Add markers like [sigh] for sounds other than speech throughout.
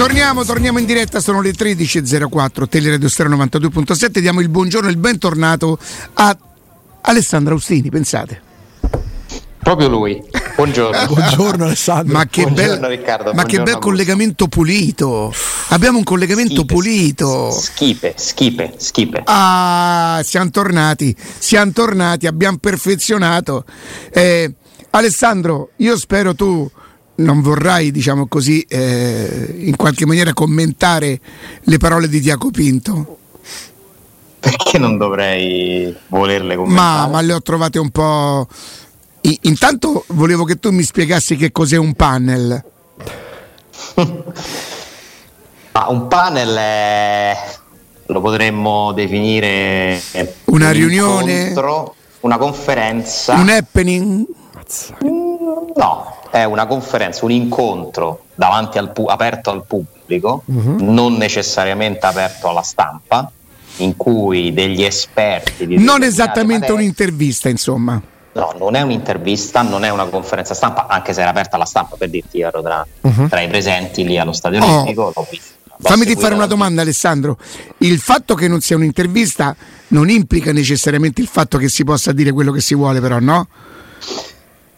Torniamo, torniamo in diretta, sono le 13.04, Teleradio Stereo 92.7, diamo il buongiorno e il bentornato a Alessandro Austini, pensate. Proprio lui. Buongiorno. [laughs] buongiorno Alessandro. Ma che buongiorno, bel, Riccardo, ma che bel collegamento pulito. Abbiamo un collegamento schipe, pulito. Schipe, schipe, schipe. Ah, siamo tornati, siamo tornati, abbiamo perfezionato. Eh, Alessandro, io spero tu non vorrai, diciamo così, eh, in qualche maniera commentare le parole di Tiago Pinto. Perché non dovrei volerle Ma, commentare? ma le ho trovate un po'. I- intanto volevo che tu mi spiegassi che cos'è un panel. [laughs] Ah, un panel è... lo potremmo definire Una un riunione? incontro, una conferenza. Un happening? No, è una conferenza, un incontro davanti al pu- aperto al pubblico, Mhm. non necessariamente aperto alla stampa, in cui degli esperti di Non esattamente materie- un'intervista, insomma. No, non è un'intervista, non è una conferenza stampa, anche se era aperta alla stampa per dirti ero tra, tra i presenti lì allo Stadio. Oh. Olimpico. Fammi ti fare una da- domanda, Alessandro. Il fatto che non sia un'intervista non implica necessariamente il fatto che si possa dire quello che si vuole, però, no?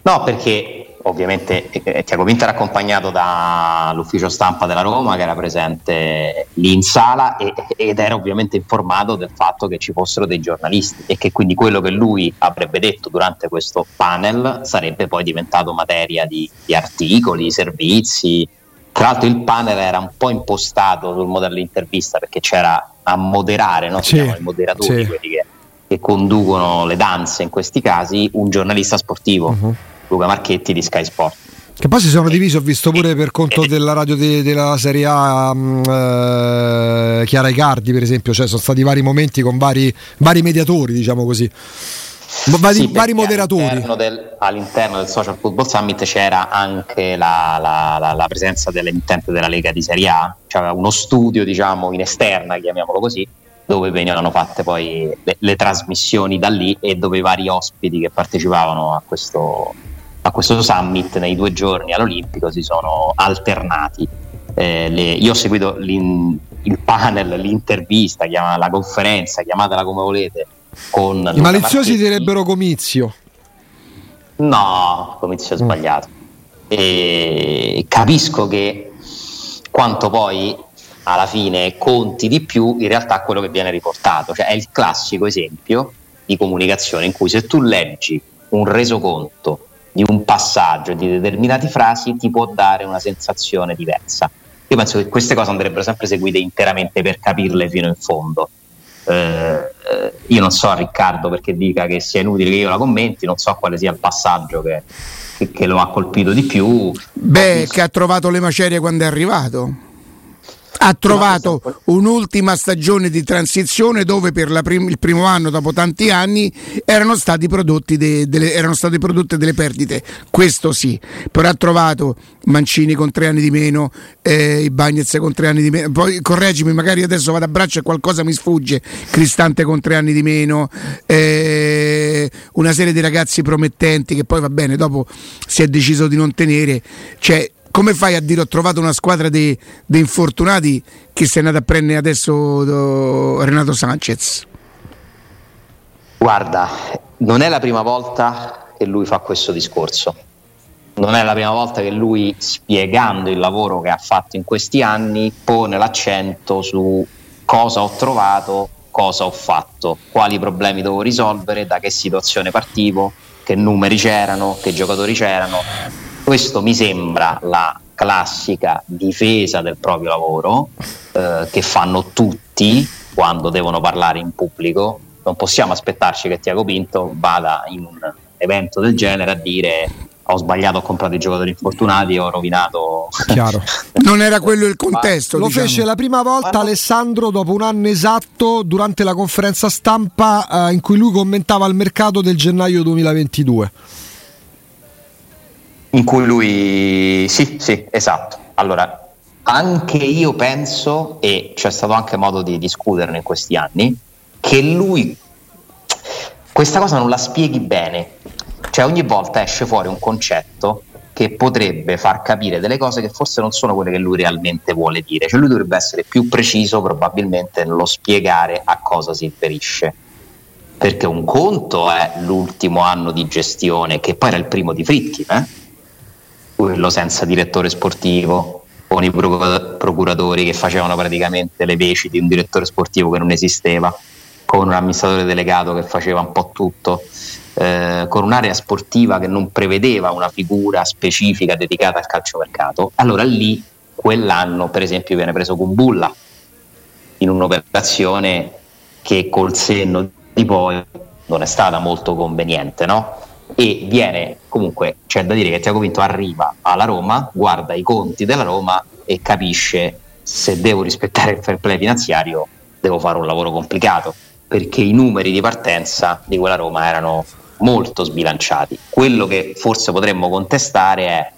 No, perché ovviamente eh, Tiago Pinto era accompagnato dall'ufficio stampa della Roma che era presente lì in sala e- ed era ovviamente informato del fatto che ci fossero dei giornalisti e che quindi quello che lui avrebbe detto durante questo panel sarebbe poi diventato materia di, di articoli, servizi. Tra l'altro il panel era un po' impostato sul modello intervista perché c'era a moderare, no? Sì, i moderatori, sì. quelli che, che conducono le danze in questi casi, un giornalista sportivo. Mhm. Luca Marchetti di Sky Sport. Che poi si sono divisi, ho visto pure per conto della radio de- della Serie A mh, eh, Chiara Icardi, per esempio, cioè sono stati vari momenti con vari, vari mediatori, diciamo così. Vari, Sì, vari moderatori. All'interno del, all'interno del Social Football Summit c'era anche la, la- la- la presenza dell'emittente della Lega di Serie A, cioè uno studio diciamo in esterna, chiamiamolo così, dove venivano fatte poi le, le trasmissioni da lì e dove i vari ospiti che partecipavano a questo, a questo summit nei due giorni all'Olimpico si sono alternati. Eh, le- io ho seguito il panel, l'intervista, chiama- la conferenza, chiamatela come volete, con I Luca maliziosi Marchetti. direbbero comizio. No, comizio sbagliato. E capisco che quanto poi alla fine conti di più, in realtà quello che viene riportato. Cioè è il classico esempio di comunicazione in cui se tu leggi un resoconto di un passaggio di determinate frasi ti può dare una sensazione diversa. Io penso che queste cose andrebbero sempre seguite interamente per capirle fino in fondo. Eh, eh, io non so Riccardo perché dica che sia inutile che io la commenti, non so quale sia il passaggio che, che- che lo ha colpito di più. Beh, che ha trovato le macerie quando è arrivato. Ha trovato un'ultima stagione di transizione dove per prim- il primo anno, dopo tanti anni, erano, stati prodotti de- delle, erano state prodotte delle perdite. Questo sì, però ha trovato Mancini con tre anni di meno, eh, i Bagnets con tre anni di meno. Poi correggimi, magari adesso vado a braccio e qualcosa mi sfugge. Cristante con tre anni di meno, eh, una serie di ragazzi promettenti che poi va bene, dopo si è deciso di non tenere. Cioè, come fai a dire ho trovato una squadra di infortunati che si è andata a prendere adesso oh, Renato Sanchez? Guarda, non è la prima volta che lui fa questo discorso. Non è la prima volta che lui, spiegando il lavoro che ha fatto in questi anni, pone l'accento su cosa ho trovato, cosa ho fatto, quali problemi devo risolvere, da che situazione partivo, che numeri c'erano, che giocatori c'erano. Questo mi sembra la classica difesa del proprio lavoro eh, che fanno tutti quando devono parlare in pubblico. Non possiamo aspettarci che Tiago Pinto vada in un evento del genere a dire ho sbagliato, ho comprato i giocatori infortunati, ho rovinato. Chiaro. [laughs] Non era quello il contesto. Lo diciamo. fece la prima volta. Alessandro dopo un anno esatto durante la conferenza stampa eh, in cui lui commentava il mercato del gennaio 2022. In cui lui, sì, sì, esatto. Allora, anche io penso, e c'è stato anche modo di discuterne in questi anni, che lui questa cosa non la spieghi bene. Cioè ogni volta esce fuori un concetto che potrebbe far capire delle cose che forse non sono quelle che lui realmente vuole dire. Cioè lui dovrebbe essere più preciso probabilmente nello spiegare a cosa si riferisce. Perché un conto è l'ultimo anno di gestione, che poi era il primo di Fritti, eh? Quello senza direttore sportivo, con i procuratori che facevano praticamente le veci di un direttore sportivo che non esisteva, con un amministratore delegato che faceva un po' tutto eh, con un'area sportiva che non prevedeva una figura specifica dedicata al calciomercato, allora lì quell'anno per esempio viene preso Kumbulla in un'operazione che col senno di poi non è stata molto conveniente, no? E viene comunque, c'è da dire che Tiago Vinto arriva alla Roma, guarda i conti della Roma e capisce se devo rispettare il fair play finanziario devo fare un lavoro complicato perché i numeri di partenza di quella Roma erano molto sbilanciati. Quello che forse potremmo contestare è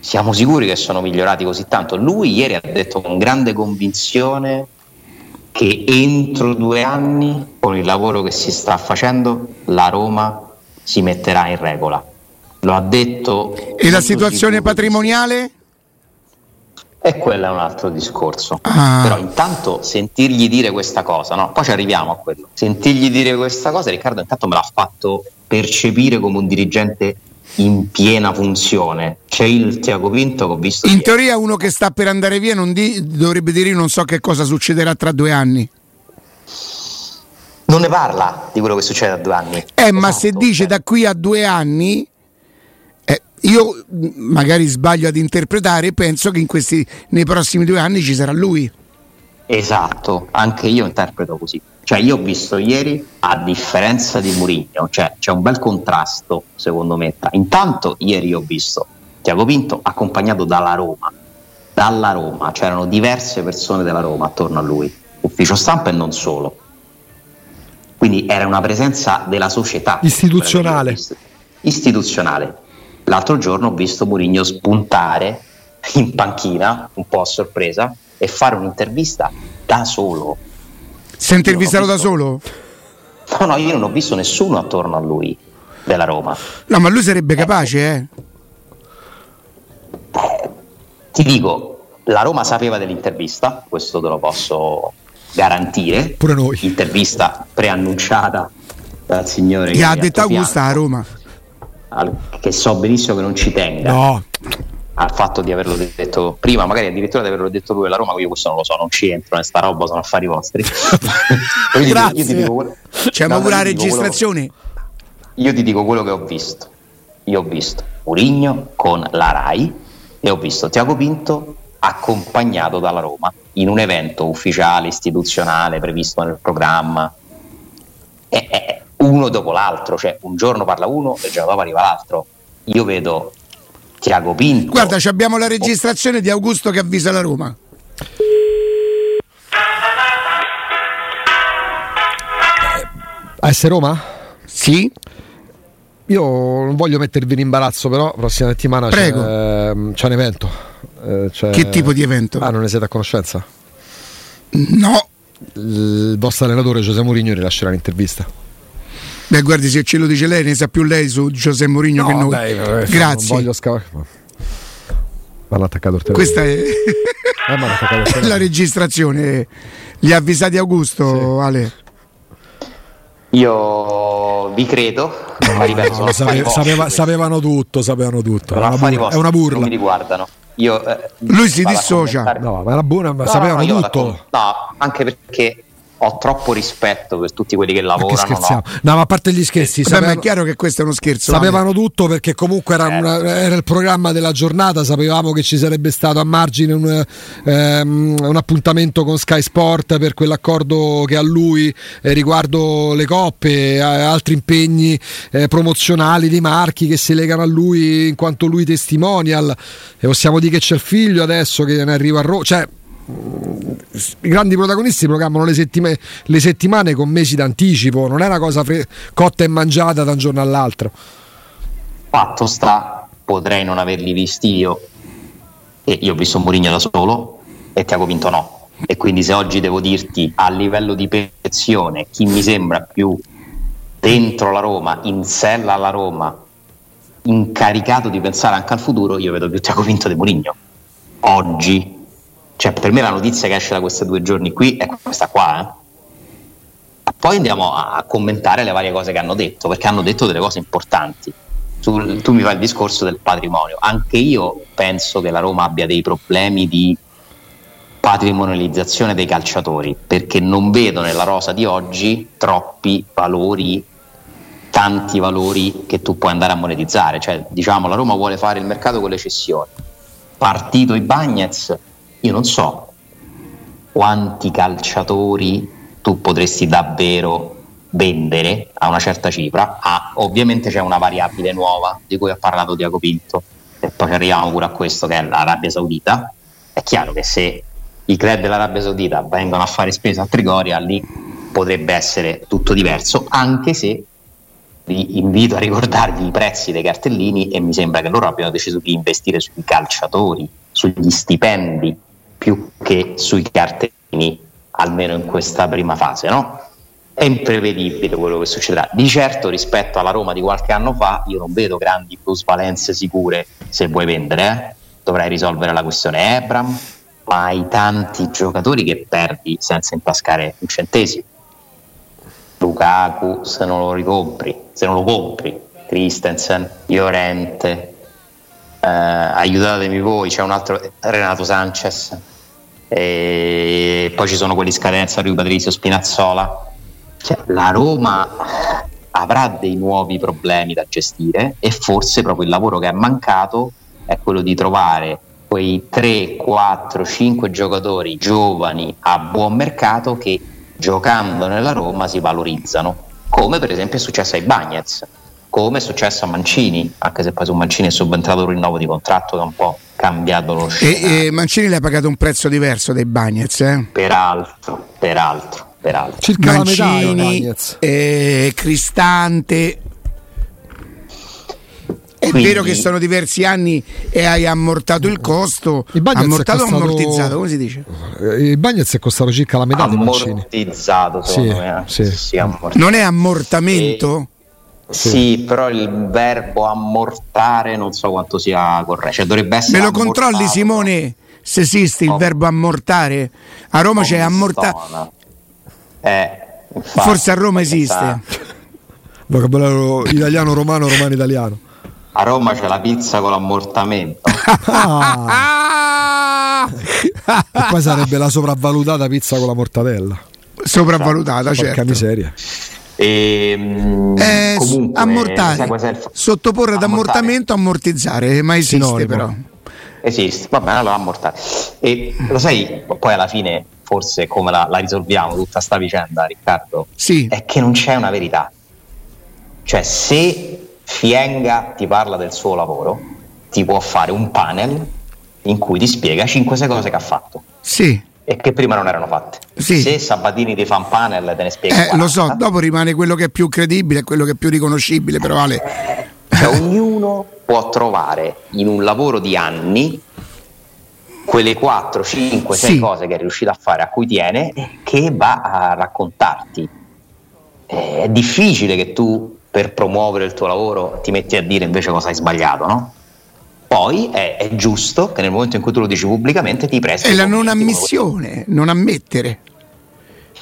siamo sicuri che sono migliorati così tanto? Lui ieri ha detto con grande convinzione che entro due anni, con il lavoro che si sta facendo, la Roma si metterà in regola. Lo ha detto. E la situazione patrimoniale? E quello è un altro discorso. Ah. Però intanto sentirgli dire questa cosa, no? Poi ci arriviamo a quello. Sentirgli dire questa cosa, Riccardo intanto me l'ha fatto percepire come un dirigente in piena funzione. C'è il Tiago Pinto che ho visto. In teoria uno che sta per andare via di, dovrebbe dire non so che cosa succederà tra due anni. Non ne parla di quello che succede tra due anni. Eh, esatto, ma se dice da qui a due anni io magari sbaglio ad interpretare, penso che in questi, nei prossimi due anni ci sarà lui. Esatto, anche io interpreto così. Cioè, io ho visto ieri, a differenza di Mourinho, cioè, c'è un bel contrasto, secondo me. Intanto, ieri ho visto Tiago Pinto accompagnato dalla Roma. Dalla Roma, c'erano diverse persone della Roma attorno a lui, ufficio stampa e non solo. Quindi era una presenza della società. Istituzionale. Istituzionale L'altro giorno ho visto Mourinho spuntare in panchina, un po' a sorpresa, e fare un'intervista da solo. Si è intervistato da solo? No, no, io non ho visto nessuno attorno a lui della Roma. No, ma lui sarebbe capace, eh? eh ti dico, la Roma sapeva dell'intervista, questo te lo posso garantire. Pure noi. Intervista preannunciata dal signore. Che ha detto Augusta a Roma che so benissimo che non ci tenga no. al fatto di averlo detto prima, magari addirittura di averlo detto lui alla Roma, io questo non lo so, non ci entro in sta roba, sono affari vostri. [laughs] Grazie. Io ti dico, C'è no, pure la registrazione. io ti dico quello che ho visto. Io ho visto Urigno con la RAI e ho visto Tiago Pinto accompagnato dalla Roma in un evento ufficiale, istituzionale, previsto nel programma. E, e, uno dopo l'altro, cioè un giorno parla uno e il giorno dopo arriva l'altro. Io vedo Tiago Pinto. Guarda, abbiamo la registrazione di Augusto che avvisa la Roma. AS Roma? Sì. Io non voglio mettervi in imbarazzo, però prossima settimana Prego. C'è, c'è un evento. Eh, c'è... Che tipo di evento? Ah, non ne siete a conoscenza? No. Il vostro allenatore Giuseppe Mourinho rilascerà l'intervista. Beh, guardi, se ce lo dice lei, ne sa più lei su Giuseppe Mourinho no, che noi. Dai, vabbè, Grazie. Non voglio scappare. Vanno attaccato il telefono. Questa è, eh, [laughs] la registrazione. Gli ha avvisati Augusto, sì. Ale. Io vi credo, no, ma ripeto, no, sape, sapeva, sapevano tutto, sapevano tutto. È una, burla, è una burla. Non mi riguardano. Io, eh, Lui si dissocia. No, ma era buona, ma no, sapevano tutto. No, anche perché ho troppo rispetto per tutti quelli che lavorano. Ma no? no, ma a parte gli scherzi, sapevano, ma è chiaro che questo è uno scherzo. Sapevano anche. tutto perché comunque era, eh. una, era, il programma della giornata. Sapevamo che ci sarebbe stato a margine un, ehm, un appuntamento con Sky Sport per quell'accordo che ha lui eh, riguardo le coppe, eh, altri impegni eh, promozionali di marchi che si legano a lui in quanto lui testimonial. E possiamo dire che c'è il figlio adesso che ne arriva a Roma. Cioè, i grandi protagonisti programmano le, settime, le settimane con mesi d'anticipo, non è una cosa fre- cotta e mangiata da un giorno all'altro. Fatto sta, potrei non averli visti io, e io ho visto Mourinho da solo e Tiago Pinto no. E quindi se oggi devo dirti a livello di percezione chi mi sembra più dentro la Roma, in sella alla Roma, incaricato di pensare anche al futuro, io vedo più Tiago Vinto di Mourinho. Oggi, cioè per me la notizia che esce da questi due giorni qui è questa qua. Eh. Poi andiamo a commentare le varie cose che hanno detto, perché hanno detto delle cose importanti. Tu, tu mi fai il discorso del patrimonio. Anche io penso che la Roma abbia dei problemi di patrimonializzazione dei calciatori, perché non vedo nella rosa di oggi troppi valori tanti valori che tu puoi andare a monetizzare. Cioè, diciamo, la Roma vuole fare il mercato con le cessioni. Partito i Bagnets, io non so quanti calciatori tu potresti davvero vendere a una certa cifra. Ah, ovviamente c'è una variabile nuova di cui ha parlato Diaco Pinto, e poi arriviamo pure a questo che è l'Arabia Saudita. È chiaro che se i club dell'Arabia Saudita vengono a fare spesa a Trigoria, lì potrebbe essere tutto diverso, anche se vi invito a ricordarvi i prezzi dei cartellini e mi sembra che loro abbiano deciso di investire sui calciatori, sugli stipendi più che sui cartellini, almeno in questa prima fase, no? È imprevedibile quello che succederà. Di certo rispetto alla Roma di qualche anno fa io non vedo grandi plusvalenze sicure se vuoi vendere, eh? dovrai risolvere la questione Ebram, ma hai tanti giocatori che perdi senza intascare un centesimo. Lukaku se non lo ricompri, se non lo compri, Christensen, Llorente, eh, aiutatemi voi, c'è un altro Renato Sanchez, e poi ci sono quelli scadenza Rui Patrizio Spinazzola. Cioè, la Roma avrà dei nuovi problemi da gestire e forse proprio il lavoro che è mancato è quello di trovare quei 3, 4, 5 giocatori giovani a buon mercato che giocando nella Roma si valorizzano, come per esempio è successo ai Bagnets, come è successo a Mancini, anche se poi su Mancini è subentrato un rinnovo di contratto che ha un po' cambiato lo scenario. E, e Mancini le ha pagato un prezzo diverso dei Bagnets, eh? Peraltro, peraltro. Peraltro. Circa Mancini, eh, Cristante, è Quindi, vero che sono diversi anni e hai ammortato il costo. Il ammortato o ammortizzato? Come si dice? Eh, il Bagnets è costato circa la metà ammortizzato, secondo sì, me. Sì. Sì, non è ammortamento? Sì. sì. però il verbo ammortare non so quanto sia corretto. Cioè, dovrebbe essere Me lo controlli, Simone? Se esiste il oh. verbo ammortare? A Roma oh, c'è ammortare. Eh, Forse a Roma esiste. [laughs] Vocabolario italiano, romano, romano, italiano. A Roma c'è la pizza con l'ammortamento. Ah. [laughs] e poi sarebbe la sopravvalutata pizza con la mortadella. Sopravvalutata, certo. Porca miseria. E, eh, comunque, ammortare. Sottoporre ad ammortamento, ammortizzare, ma esiste Sinonimo. però. Esiste, va bene, allora ammortare. E lo sai, poi alla fine, forse come la, la risolviamo tutta sta vicenda, Riccardo? Sì. È che non c'è una verità. Cioè, se Fienga ti parla del suo lavoro, ti può fare un panel in cui ti spiega 5 cose che ha fatto. Sì. E che prima non erano fatte. Sì. Se Sabatini ti fa un panel, te ne spiega. Eh, lo so, dopo rimane quello che è più credibile, quello che è più riconoscibile, però Ale. Cioè, ognuno può trovare in un lavoro di anni quelle 4, 5, 6 sì. cose che è riuscito a fare, a cui tiene, che va a raccontarti. È difficile che tu per promuovere il tuo lavoro ti metti a dire invece cosa hai sbagliato, no? Poi è, è giusto che nel momento in cui tu lo dici pubblicamente ti presti. È la non ammissione, non ammettere.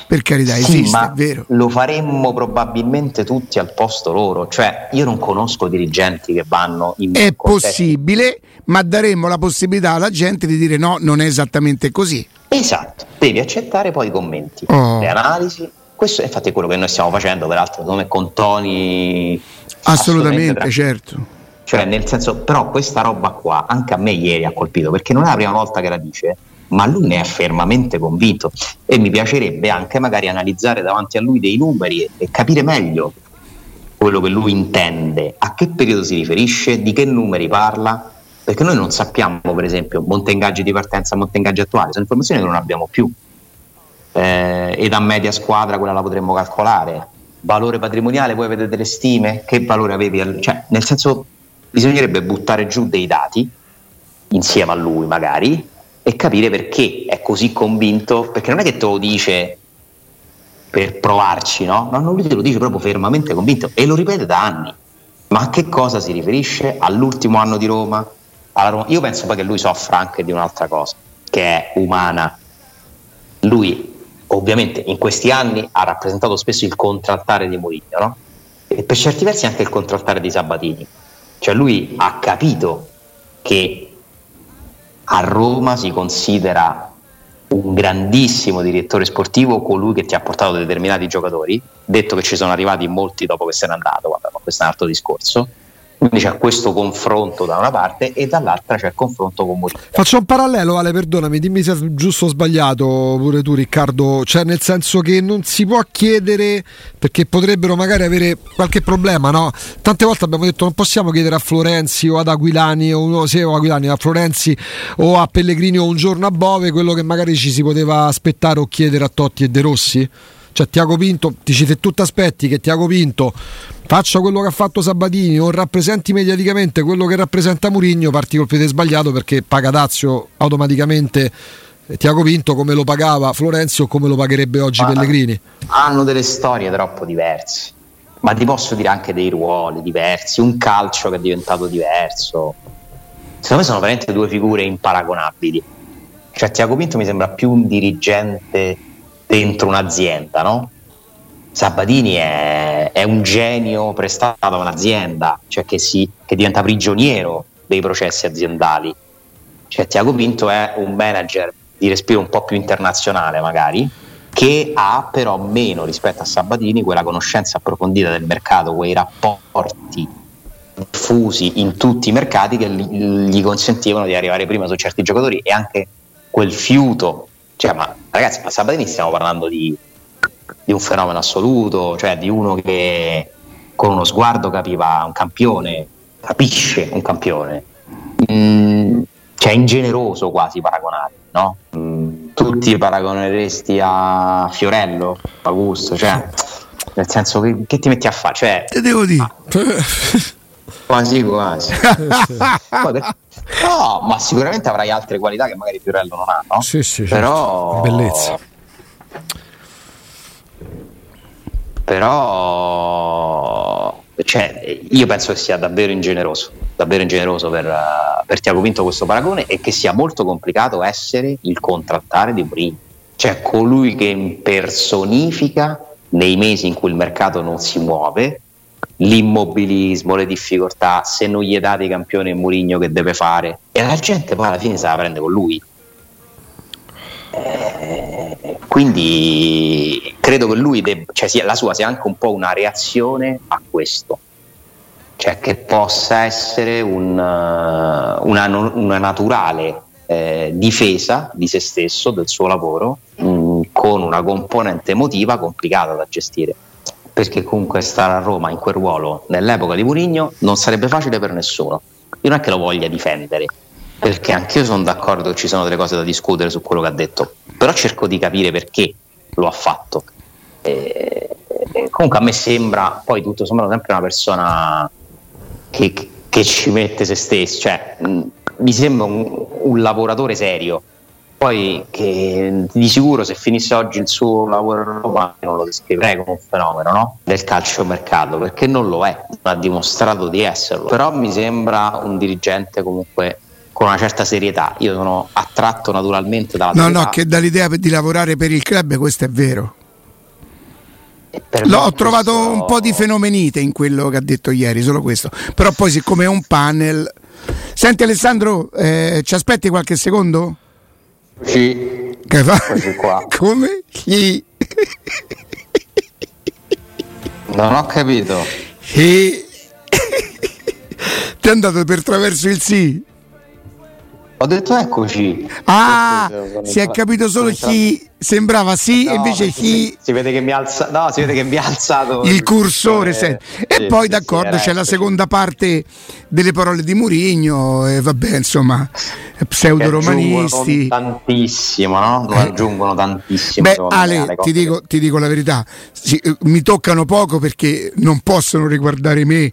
Per carità, sì, esiste, è vero. Lo faremmo probabilmente tutti al posto loro. Cioè, io non conosco dirigenti che vanno in. È possibile, ma daremmo la possibilità alla gente di dire no, non è esattamente così. Esatto, devi accettare poi i commenti, oh. le analisi questo è infatti quello che noi stiamo facendo, peraltro, come con toni. Assolutamente, assolutamente certo. Cioè, nel senso, però questa roba qua anche a me ieri ha colpito perché non è la prima volta che la dice, ma lui ne è fermamente convinto e mi piacerebbe anche magari analizzare davanti a lui dei numeri e, e capire meglio quello che lui intende, a che periodo si riferisce, di che numeri parla, perché noi non sappiamo, per esempio, monte ingaggi di partenza, monte ingaggi attuali, sono informazioni che non abbiamo più eh, età media squadra, quella la potremmo calcolare. Valore patrimoniale, voi avete delle stime? Che valore avevi? Cioè, nel senso, bisognerebbe buttare giù dei dati insieme a lui, magari, e capire perché è così convinto. Perché non è che te lo dice per provarci, no? No, non lui te lo dice proprio fermamente convinto e lo ripete da anni. Ma a che cosa si riferisce? All'ultimo anno di Roma? Roma? Io penso poi che lui soffra anche di un'altra cosa, che è umana. Lui ovviamente in questi anni ha rappresentato spesso il contraltare di Mourinho, no? E per certi versi anche il contraltare di Sabatini. Cioè lui ha capito che a Roma si considera un grandissimo direttore sportivo, colui che ti ha portato determinati giocatori, detto che ci sono arrivati molti dopo che se n'è andato, vabbè, ma questo è un altro discorso. Quindi c'è questo confronto da una parte e dall'altra c'è il confronto con Mourinho. Faccio un parallelo, Ale, perdonami, dimmi se è giusto o sbagliato pure tu Riccardo, cioè nel senso che non si può chiedere perché potrebbero magari avere qualche problema, no? Tante volte abbiamo detto non possiamo chiedere a Florenzi o ad Aquilani o, sì, o Aquilani, a Florenzi o a Pellegrini o un giorno a Bove quello che magari ci si poteva aspettare o chiedere a Totti e De Rossi. Cioè Tiago Pinto, dici se tu ti aspetti che Tiago Pinto faccia quello che ha fatto Sabatini o rappresenti mediaticamente quello che rappresenta Murigno, parti col piede sbagliato perché paga Dazio automaticamente Tiago Pinto come lo pagava Florenzi o come lo pagherebbe oggi Ma Pellegrini. Hanno delle storie troppo diverse, ma ti posso dire anche dei ruoli diversi, un calcio che è diventato diverso. Secondo me sono veramente due figure imparagonabili. Cioè Tiago Pinto mi sembra più un dirigente dentro un'azienda, no? Sabatini è, è, un genio prestato da un'azienda, cioè che, si, che diventa prigioniero dei processi aziendali. Cioè, Tiago Pinto è un manager di respiro un po' più internazionale, magari, che ha però meno rispetto a Sabatini quella conoscenza approfondita del mercato, quei rapporti diffusi in tutti i mercati che gli consentivano di arrivare prima su certi giocatori e anche quel fiuto. Cioè, ma ragazzi, ma Sabatini stiamo parlando di di un fenomeno assoluto, cioè di uno che con uno sguardo capiva un campione, capisce un campione. Mm, cioè ingeneroso quasi paragonare, no? Mm, tutti paragoneresti a Fiorello, Augusto, cioè nel senso che, che ti metti a fare? Cioè, Te devo dire. Ah, [laughs] quasi quasi. [laughs] no, ma sicuramente avrai altre qualità che magari Fiorello non ha, no? Sì, sì, certo. Però bellezza però cioè, io penso che sia davvero ingeneroso, davvero ingeneroso per, per Tiago Pinto questo paragone e che sia molto complicato essere il contrattare di Mourinho, cioè colui che impersonifica nei mesi in cui il mercato non si muove l'immobilismo, le difficoltà, se non gli date i campioni Mourinho che deve fare. E la gente poi alla fine se la prende con lui. Eh, quindi credo che lui debba, cioè sia, la sua sia anche un po' una reazione a questo, cioè che possa essere un, uh, una, una, naturale eh, difesa di se stesso, del suo lavoro, mh, mm, con una componente emotiva complicata da gestire. Perché comunque stare a Roma in quel ruolo nell'epoca di Murigno non sarebbe facile per nessuno. Io non è che lo voglia difendere, perché anch'io sono d'accordo che ci sono delle cose da discutere su quello che ha detto, però cerco di capire perché lo ha fatto. E, comunque a me sembra, poi tutto sommato, sempre una persona che, che ci mette se stesso, cioè mh, mi sembra un, un lavoratore serio. Poi che di sicuro se finisse oggi il suo lavoro in Europa non lo descriverei come un fenomeno no? del calciomercato, perché non lo è, ha dimostrato di esserlo. Però mi sembra un dirigente comunque con una certa serietà. Io sono attratto naturalmente dalla No, serietà. no, che dall'idea di lavorare per il club, questo è vero. L'ho trovato questo... un po' di fenomenite in quello che ha detto ieri, solo questo. Però poi siccome è un panel... Senti Alessandro, eh, ci aspetti qualche secondo? Sì. Che fa? [laughs] Come? Sì. Non ho capito. Sì. [laughs] Ti è andato per traverso il sì? Ho detto eccoci. Ah, si è capito solo chi sembrava sì no, invece chi... Si vede che mi alza... No, si vede che mi ha alzato... Il cursore. Eh, e sì, poi sì, d'accordo sì, c'è la seconda parte delle parole di Murigno e vabbè insomma pseudo-romanisti. Tantissimo, no? Lo eh. aggiungono tantissimo. Beh Ale, ti dico, ti dico, la verità, mi toccano poco perché non possono riguardare me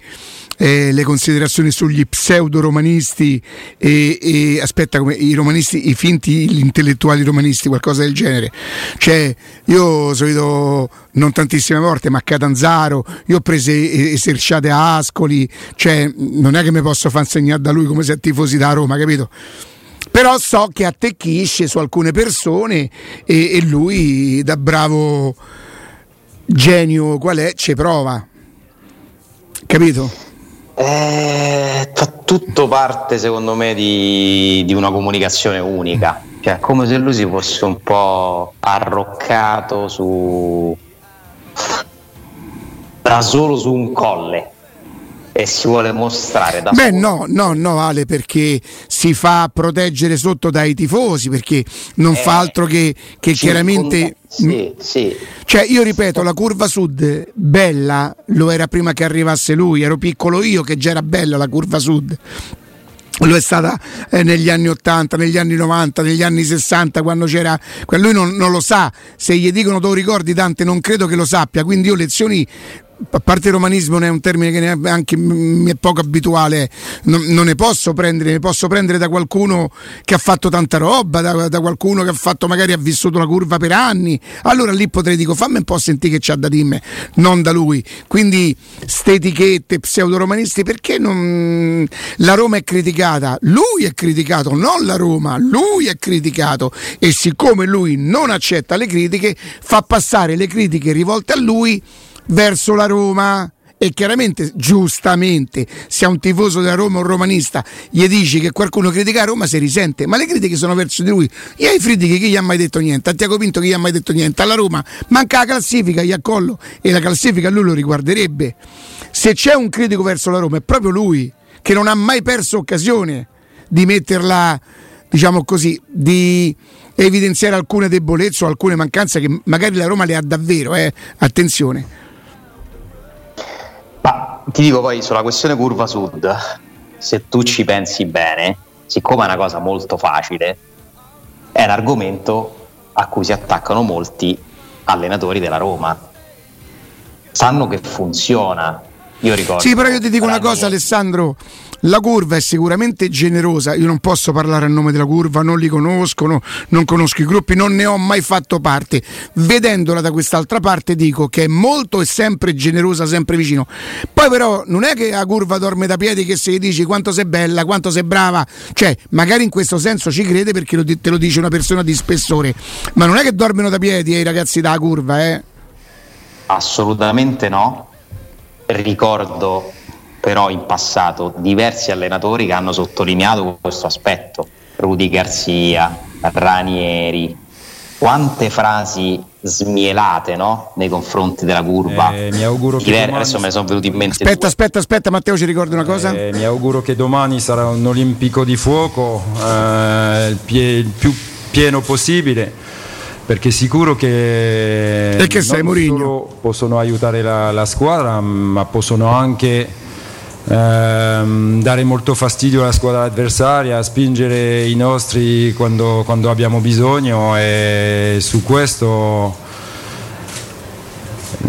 eh, le considerazioni sugli pseudo-romanisti e, e aspetta come i romanisti, i finti, gli intellettuali romanisti, qualcosa del genere. Cioè, io solito non tantissime volte, ma Catanzaro, io ho preso eserciate a Ascoli, cioè non è che mi posso far insegnare da lui come se tifosi da Roma, capito? Però so che attecchisce su alcune persone e, e lui da bravo genio qual è ci prova. Capito? Eh, tutto parte secondo me di, di, una comunicazione unica, cioè come se lui si fosse un po' arroccato su da solo su un colle e si vuole mostrare da Beh, no, no, no, Ale, perché si fa proteggere sotto dai tifosi, perché non eh, fa altro che, che chiaramente. Sì, sì. Cioè, io ripeto, la curva sud bella lo era prima che arrivasse lui, ero piccolo io che già era bella la curva sud. Lo è stata eh, negli anni 80, negli anni 90, negli anni 60 quando c'era lui non, non, lo sa. Se gli dicono tu ricordi Dante? Non credo che lo sappia. Quindi io lezioni a parte romanismo è un termine che anche mi è poco abituale, non, non, ne posso prendere, ne posso prendere da qualcuno che ha fatto tanta roba, da, da, qualcuno che ha fatto magari ha vissuto la curva per anni, allora lì potrei dire fammi un po' sentire che c'ha da dirmi, non da lui. Quindi ste etichette pseudo-romanisti perché non... la Roma è criticata? Lui è criticato, non la Roma, lui è criticato e siccome lui non accetta le critiche fa passare le critiche rivolte a lui verso la Roma. E chiaramente giustamente se a un tifoso della Roma un romanista gli dici che qualcuno critica Roma si risente. Ma le critiche sono verso di lui. E ai Friedrich chi gli ha mai detto niente? A Tiago Pinto chi gli ha mai detto niente? Alla Roma manca la classifica gli accollo e la classifica lui lo riguarderebbe. Se c'è un critico verso la Roma è proprio lui che non ha mai perso occasione di metterla diciamo così di evidenziare alcune debolezze o alcune mancanze che magari la Roma le ha davvero eh? attenzione ti dico poi sulla questione curva sud, se tu ci pensi bene, siccome è una cosa molto facile, è un argomento a cui si attaccano molti allenatori della Roma. Sanno che funziona. Io ricordo. Sì, però io ti dico una cosa, Alessandro. La curva è sicuramente generosa, io non posso parlare a nome della curva, non li conosco, no, non conosco i gruppi, non ne ho mai fatto parte. Vedendola da quest'altra parte dico che è molto e sempre generosa, sempre vicino. Poi però non è che la curva dorme da piedi che se gli dici quanto sei bella, quanto sei brava, cioè magari in questo senso ci crede perché te lo dice una persona di spessore, ma non è che dormono da piedi eh, i ragazzi della curva, eh? Assolutamente no. Ricordo però in passato diversi allenatori che hanno sottolineato questo aspetto. Rudy Garzia, Ranieri, quante frasi smielate no? nei confronti della curva. Eh, mi auguro che domani... Adesso me ne sono venuti in mente. Aspetta, due. aspetta, aspetta, Matteo, ci ricordi una cosa? Eh, mi auguro che domani sarà un olimpico di fuoco eh, il, pie- il, più pieno possibile. Perché sicuro che, e che sei, possono aiutare la, la squadra, ma possono anche ehm, dare molto fastidio alla squadra avversaria, spingere i nostri quando, quando abbiamo bisogno e su questo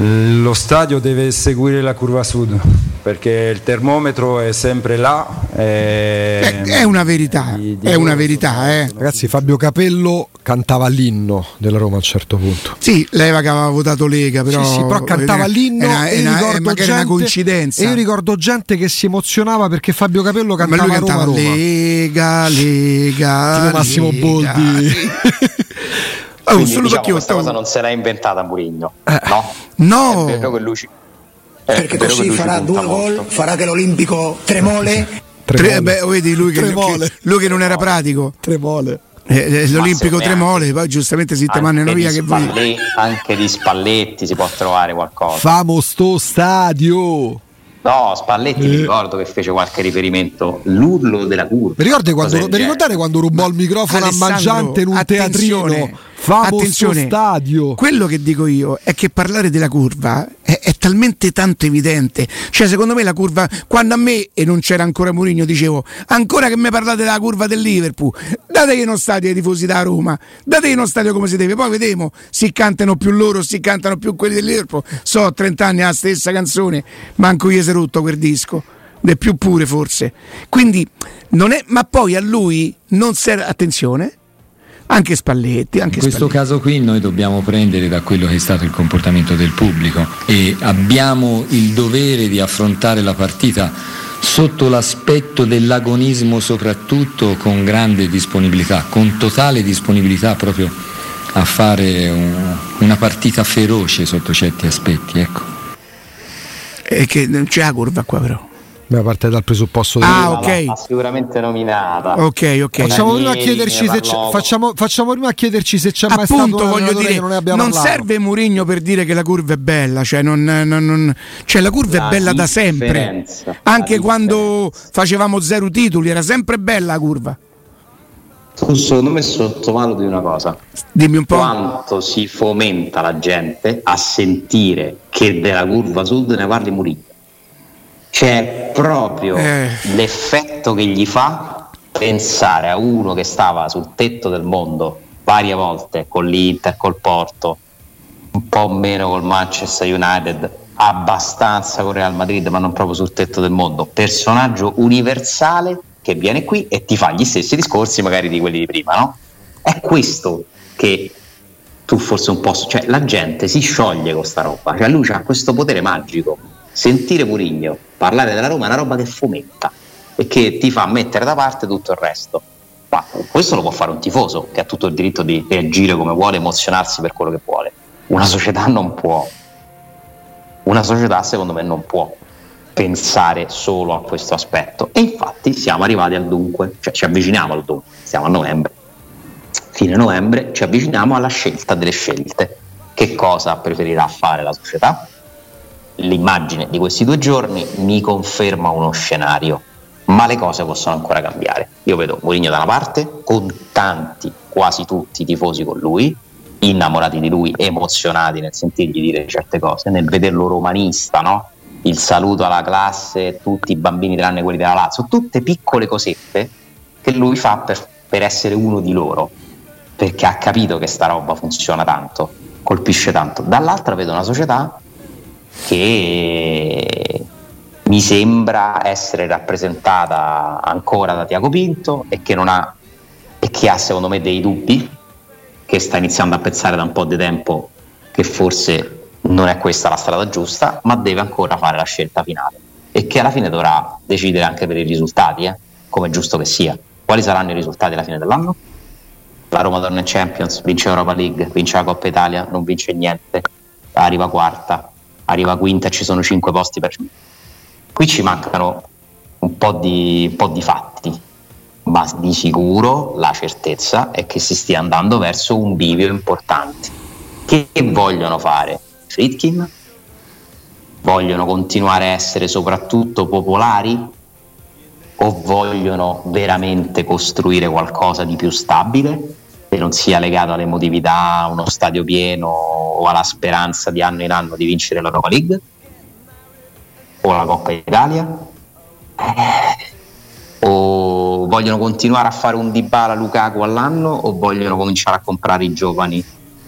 lo stadio deve seguire la curva sud perché il termometro è sempre là. È, è una verità, di, di è una verità. Eh. Ragazzi, Fabio Capello cantava l'inno della Roma a un certo punto. Sì, lei che aveva votato Lega, però, sì, sì, però cantava l'inno. Una, è una, magari gente, una coincidenza. E io ricordo gente che si emozionava perché Fabio Capello cantava, Ma lui cantava Roma, Lega, Lega. Tipo Massimo Lega, Boldi. Oh, [laughs] Quindi, [laughs] solo diciamo, questa cosa non se l'ha inventata Murigno, eh. no? No. È vero che lui ci... Perché così farà due gol, farà che l'Olimpico tremole. Tre, beh, vedi lui che, che, lui che non era pratico. Tremole. Eh, eh L'Olimpico Tremole, poi giustamente si te mannano via che voi. Anche di Spalletti si può trovare qualcosa. Famo sto stadio. No, Spalletti eh. mi ricordo che fece qualche riferimento. L'urlo della curva. Mi, ricordi quando, mi ricordare quando rubò il microfono a Mangiante in un teatrino? Attenzione, stadio. Quello che dico io è che parlare della curva è, è, talmente tanto evidente. Cioè, secondo me la curva, quando a me, e non c'era ancora Mourinho, dicevo, ancora che mi parlate della curva del Liverpool, dategli uno stadio ai tifosi da Roma, dategli uno stadio come si deve, poi vedremo, si cantano più loro, si cantano più quelli del Liverpool. So, 30 anni la stessa canzone, manco io si rotto quel disco le più pure forse. Quindi non è, ma poi a lui non serve, attenzione, anche Spalletti. Anche In questo Spalletti. caso qui noi dobbiamo prendere da quello che è stato il comportamento del pubblico e abbiamo il dovere di affrontare la partita sotto l'aspetto dell'agonismo soprattutto con grande disponibilità, con totale disponibilità proprio a fare un- una partita feroce sotto certi aspetti. Ecco. È che non c'è la curva qua però. Beh, parte dal presupposto Ah, del- ok. L'ha sicuramente nominata. Ok, ok. Facciamo prima, a chiederci se c'è, facciamo, facciamo prima a chiederci se c'è mai stato Appunto un voglio dire, che non ne non parlato. serve Murigno per dire che la curva è bella, cioè, non, non- non- cioè la curva La è bella da sempre. Anche quando facevamo zero titoli era sempre bella la curva. Tu secondo me sottovaluti una cosa. Dimmi un po'. Quanto si fomenta la gente a sentire che della curva sud ne parli Murillo. C'è proprio Eh. l'effetto che gli fa pensare a uno che stava sul tetto del mondo varie volte con l'Inter, col Porto, un po' meno col Manchester United, abbastanza con Real Madrid, ma non proprio sul tetto del mondo. Personaggio universale che viene qui e ti fa gli stessi discorsi, magari di quelli di prima, no? È questo che tu forse un po'. cioè la gente si scioglie con sta roba, cioè lui ha questo potere magico. Sentire Murigno parlare della Roma è una roba che fomenta e che ti fa mettere da parte tutto il resto. Ma questo lo può fare un tifoso che ha tutto il diritto di reagire come vuole, emozionarsi per quello che vuole. Una società non può. Una società secondo me non può pensare solo a questo aspetto. E infatti siamo arrivati al dunque, cioè ci avviciniamo al dunque, siamo a novembre. Fine novembre ci avviciniamo alla scelta delle scelte. Che cosa preferirà fare la società? L'immagine di questi due giorni mi conferma uno scenario, ma le cose possono ancora cambiare. Io vedo Mourinho da una parte, con tanti, quasi tutti i tifosi con lui, innamorati di lui, emozionati nel sentirgli dire certe cose, nel vederlo romanista, no? il saluto alla classe, tutti i bambini tranne quelli della Lazio, tutte piccole cosette che lui fa per, per essere uno di loro, perché ha capito che sta roba funziona tanto, colpisce tanto. Dall'altra vedo una società che mi sembra essere rappresentata ancora da Tiago Pinto e che, non ha, e che ha secondo me dei dubbi, che sta iniziando a pensare da un po' di tempo che forse non è questa la strada giusta, ma deve ancora fare la scelta finale e che alla fine dovrà decidere anche per i risultati, eh, come è giusto che sia. Quali saranno i risultati alla fine dell'anno? La Roma torna in Champions, vince Europa League, vince la Coppa Italia, non vince niente, arriva quarta, arriva quinta e ci sono cinque posti per... Qui ci mancano un po' di, un po' di fatti, ma di sicuro la certezza è che si stia andando verso un bivio importante. Che vogliono fare? Fritkin? Vogliono continuare a essere soprattutto popolari? O vogliono veramente costruire qualcosa di più stabile che non sia legato all'emotività, a uno stadio pieno o alla speranza di anno in anno di vincere l'Europa League? O la Coppa Italia? o vogliono continuare a fare un Dybala Lukaku all'anno o vogliono cominciare a comprare i giovani,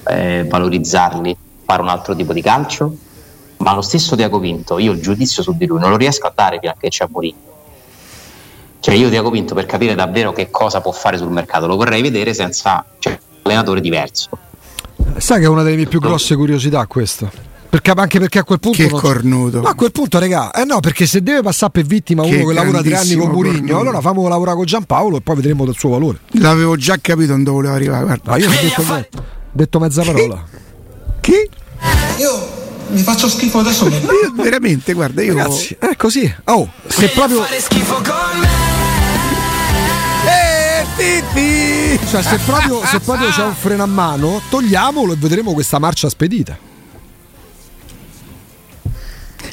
eh, valorizzarli, fare un altro tipo di calcio? Ma lo stesso Diaco Pinto, io il giudizio su di lui non lo riesco a dare che c'è Mourinho. Cioè io Diaco Pinto per capire davvero che cosa può fare sul mercato lo vorrei vedere senza cioè, un allenatore diverso. Sai che è una delle mie più grosse curiosità questa. Perché, anche perché a quel punto. Che non cornuto. No, a quel punto, regà, eh no, perché se deve passare per vittima Che uno che lavora tre anni con Murigno, allora fammo lavorare con Giampaolo e poi vedremo del suo valore. L'avevo già capito dove voleva arrivare. Guarda. No, io non ho detto. Ho detto mezza parola. Che? Io mi faccio schifo adesso. Io veramente, guarda, io. Ragazzi, è così. Oh, se proprio. Eh, Titti! Cioè, se proprio, se proprio c'è un freno a mano, togliamolo e vedremo questa marcia spedita.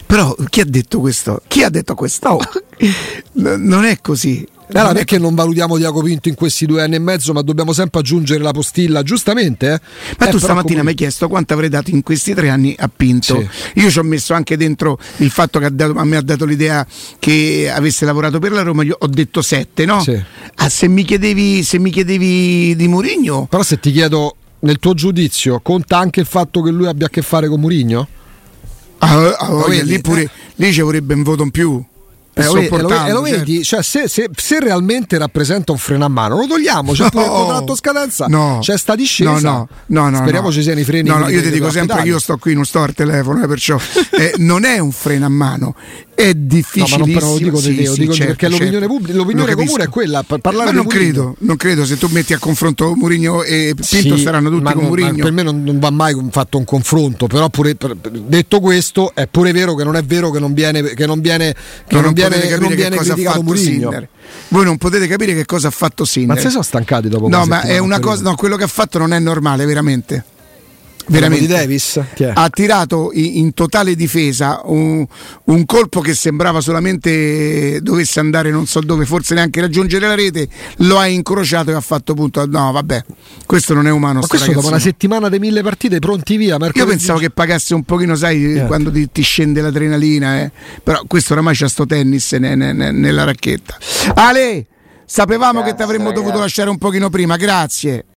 Però chi ha detto questo? Chi ha detto questo? Oh. N- non è così. Allora, non è che non valutiamo Diaco Pinto in questi due anni e mezzo, ma dobbiamo sempre aggiungere la postilla, giustamente. eh? Ma Eh, tu stamattina mi comunque- hai chiesto quanto avrei dato in questi tre anni a Pinto. Sì. Io ci ho messo anche dentro il fatto che ha dato- a me ha dato l'idea che avesse lavorato per la Roma, io ho detto sette, no? Sì. Ah, se, mi chiedevi, se mi chiedevi di Mourinho, Però se ti chiedo, nel tuo giudizio, conta anche il fatto che lui abbia a che fare con Murigno? ah, ah, lì, pure, lì ci vorrebbe un voto in più. Eh, e lo, vedi, certo. cioè, se, se, se, realmente rappresenta un freno a mano, lo togliamo. C'è no, pure il contratto scadenza, no, c'è sta discesa. No, no, no, Speriamo ci siano i freni. No, no, io ti dico sempre io sto qui, non sto al telefono, eh, perciò eh, non è un freno a mano, è difficile. No, ma non lo dico sì, te, sì, dico certo, perché l'opinione, certo. pubblica, l'opinione comune è quella. Parlare ma non credo, non credo, se tu metti a confronto Murigno e Pinto sì, saranno tutti con Murigno. Per me non, non, va mai fatto un confronto, però pure, detto questo è pure vero che non è vero che non viene che non viene che non, non viene, che non viene criticato Murigno. Voi non potete capire che cosa ha fatto Sinner. Ma se sono stancati dopo No, ma è una cosa, no, quello che ha fatto non è normale, veramente veramente Davis, ha tirato in, totale difesa un, un, colpo che sembrava solamente dovesse andare non so dove, forse neanche raggiungere la rete, lo ha incrociato e ha fatto punto. No, vabbè, questo non è umano. Ma questo dopo una settimana di mille partite pronti via. Io pensavo che pagasse un pochino, sai, yeah. quando ti, ti, scende l'adrenalina, eh. però questo oramai c'ha sto tennis ne, ne, ne, nella racchetta. Ale, sapevamo grazie, che ti avremmo ragazzi. dovuto lasciare un pochino prima, grazie.